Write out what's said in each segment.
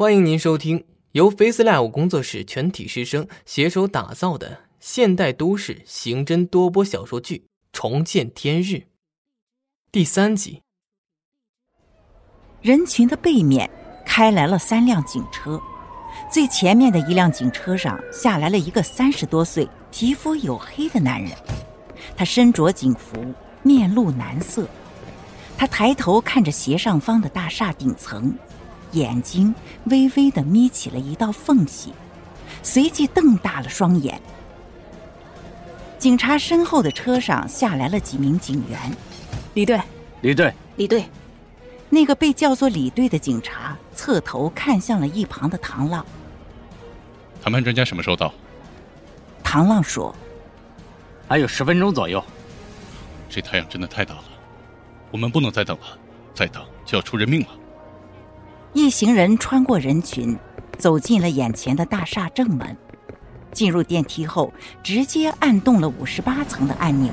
欢迎您收听由 FaceLive 工作室全体师生携手打造的现代都市刑侦多播小说剧《重见天日》第三集。人群的背面开来了三辆警车，最前面的一辆警车上下来了一个三十多岁、皮肤黝黑的男人，他身着警服，面露难色。他抬头看着斜上方的大厦顶层。眼睛微微的眯起了一道缝隙，随即瞪大了双眼。警察身后的车上下来了几名警员，李队，李队，李队。那个被叫做李队的警察侧头看向了一旁的唐浪。谈判专家什么时候到？唐浪说：“还有十分钟左右。”这太阳真的太大了，我们不能再等了，再等就要出人命了。一行人穿过人群，走进了眼前的大厦正门。进入电梯后，直接按动了五十八层的按钮，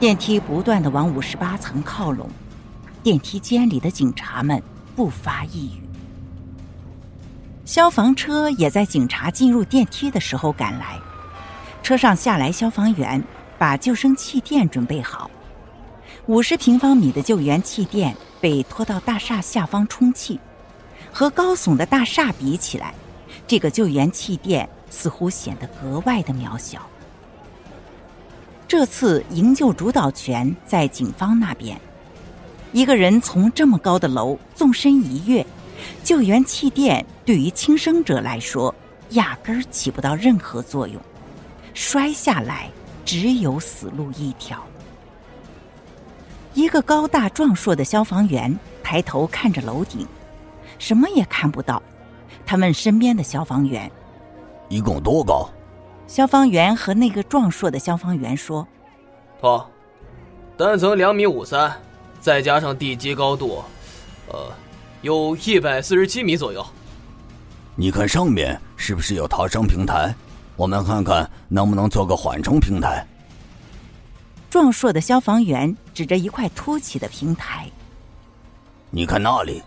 电梯不断的往五十八层靠拢。电梯间里的警察们不发一语。消防车也在警察进入电梯的时候赶来，车上下来消防员，把救生气垫准备好。五十平方米的救援气垫被拖到大厦下方充气，和高耸的大厦比起来，这个救援气垫似乎显得格外的渺小。这次营救主导权在警方那边，一个人从这么高的楼纵身一跃，救援气垫对于轻生者来说压根儿起不到任何作用，摔下来只有死路一条。一个高大壮硕的消防员抬头看着楼顶，什么也看不到。他问身边的消防员：“一共多高？”消防员和那个壮硕的消防员说：“哦，单层两米五三，再加上地基高度，呃，有一百四十七米左右。你看上面是不是有逃生平台？我们看看能不能做个缓冲平台。”壮硕的消防员指着一块凸起的平台：“你看那里，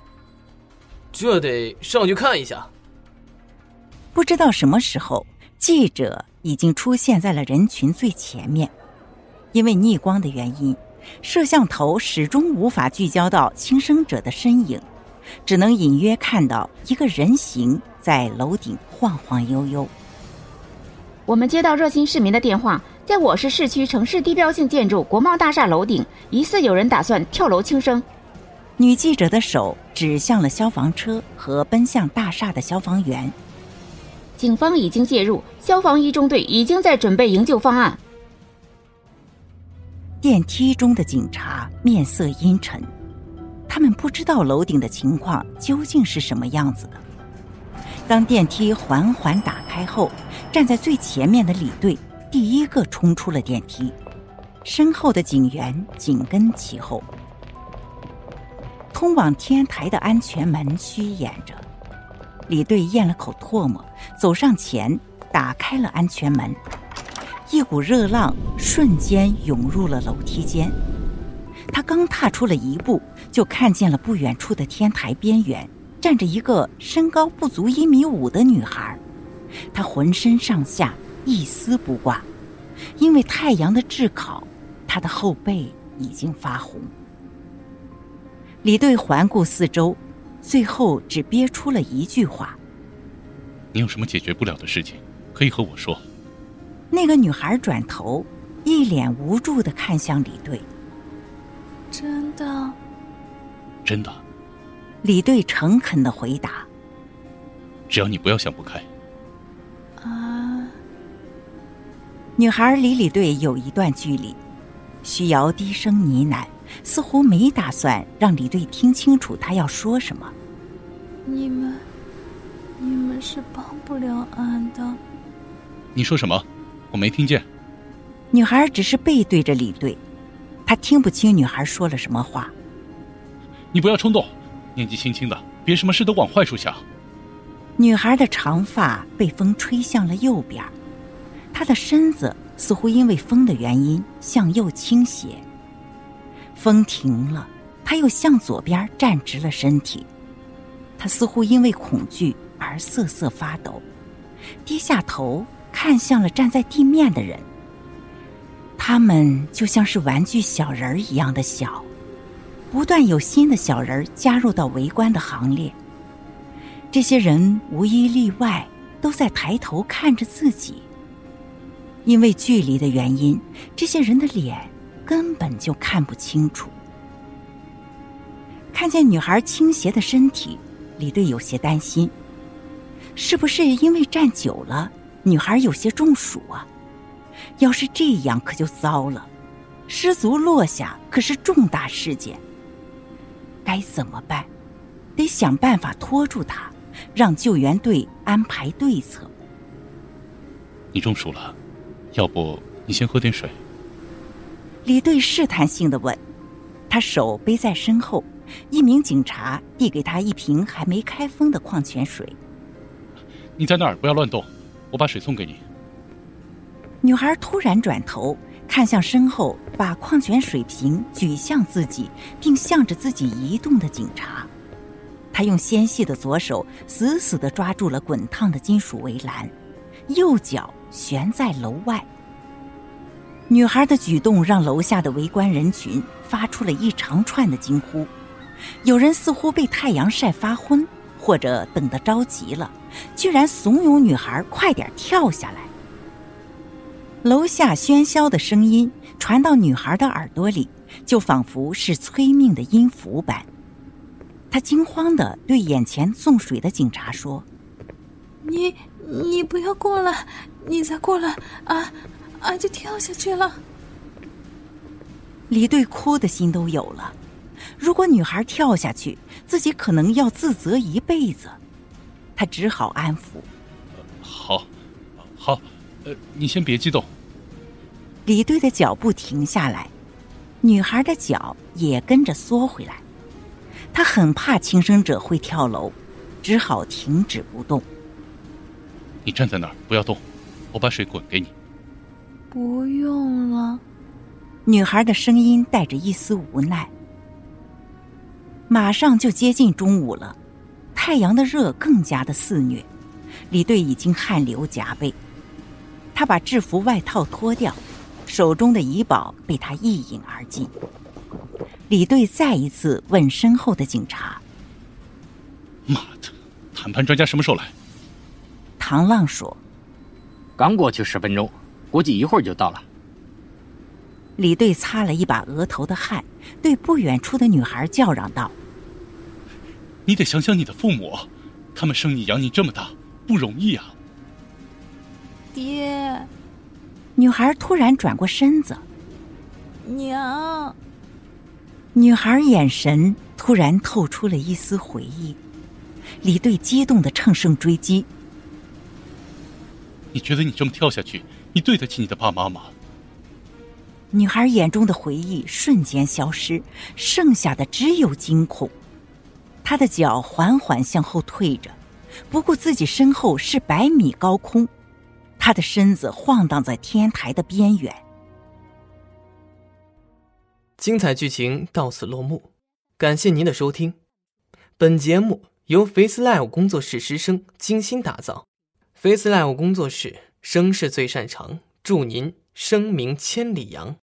这得上去看一下。”不知道什么时候，记者已经出现在了人群最前面。因为逆光的原因，摄像头始终无法聚焦到轻生者的身影，只能隐约看到一个人形在楼顶晃晃悠悠。我们接到热心市民的电话。在我市市区城市地标性建筑国贸大厦楼顶，疑似有人打算跳楼轻生。女记者的手指向了消防车和奔向大厦的消防员。警方已经介入，消防一中队已经在准备营救方案。电梯中的警察面色阴沉，他们不知道楼顶的情况究竟是什么样子的。当电梯缓缓打开后，站在最前面的李队。第一个冲出了电梯，身后的警员紧跟其后。通往天台的安全门虚掩着，李队咽了口唾沫，走上前打开了安全门。一股热浪瞬间涌入了楼梯间，他刚踏出了一步，就看见了不远处的天台边缘站着一个身高不足一米五的女孩，她浑身上下。一丝不挂，因为太阳的炙烤，他的后背已经发红。李队环顾四周，最后只憋出了一句话：“你有什么解决不了的事情，可以和我说。”那个女孩转头，一脸无助的看向李队。“真的？”“真的。”李队诚恳的回答。“只要你不要想不开。”女孩离李队有一段距离，徐瑶低声呢喃，似乎没打算让李队听清楚她要说什么。你们，你们是帮不了俺的。你说什么？我没听见。女孩只是背对着李队，她听不清女孩说了什么话。你不要冲动，年纪轻轻的，别什么事都往坏处想。女孩的长发被风吹向了右边。他的身子似乎因为风的原因向右倾斜。风停了，他又向左边站直了身体。他似乎因为恐惧而瑟瑟发抖，低下头看向了站在地面的人。他们就像是玩具小人一样的小，不断有新的小人加入到围观的行列。这些人无一例外都在抬头看着自己。因为距离的原因，这些人的脸根本就看不清楚。看见女孩倾斜的身体，李队有些担心，是不是因为站久了，女孩有些中暑啊？要是这样，可就糟了，失足落下可是重大事件。该怎么办？得想办法拖住她，让救援队安排对策。你中暑了，要不你先喝点水？李队试探性的问，他手背在身后，一名警察递给他一瓶还没开封的矿泉水。你在那儿不要乱动，我把水送给你。女孩突然转头看向身后，把矿泉水瓶举向自己，并向着自己移动的警察。她用纤细的左手死死地抓住了滚烫的金属围栏，右脚悬在楼外。女孩的举动让楼下的围观人群发出了一长串的惊呼。有人似乎被太阳晒发昏，或者等得着急了，居然怂恿女孩快点跳下来。楼下喧嚣的声音传到女孩的耳朵里，就仿佛是催命的音符般。她惊慌的对眼前送水的警察说：“你你不要过来，你再过来，啊啊就跳下去了。”李队哭的心都有了。如果女孩跳下去，自己可能要自责一辈子。他只好安抚：“好，好。”呃，你先别激动。李队的脚步停下来，女孩的脚也跟着缩回来。他很怕轻生者会跳楼，只好停止不动。你站在那儿，不要动，我把水滚给你。不用了。女孩的声音带着一丝无奈。马上就接近中午了，太阳的热更加的肆虐，李队已经汗流浃背。他把制服外套脱掉，手中的怡宝被他一饮而尽。李队再一次问身后的警察：“妈的，谈判专家什么时候来？”唐浪说：“刚过去十分钟，估计一会儿就到了。”李队擦了一把额头的汗，对不远处的女孩叫嚷道：“你得想想你的父母，他们生你养你这么大，不容易啊。”爹，女孩突然转过身子。娘，女孩眼神突然透出了一丝回忆。李队激动的乘胜追击。你觉得你这么跳下去，你对得起你的爸妈吗？女孩眼中的回忆瞬间消失，剩下的只有惊恐。她的脚缓缓向后退着，不顾自己身后是百米高空。她的身子晃荡在天台的边缘。精彩剧情到此落幕，感谢您的收听。本节目由 Face Live 工作室师生精心打造，Face Live 工作室声势最擅长，祝您声名千里扬。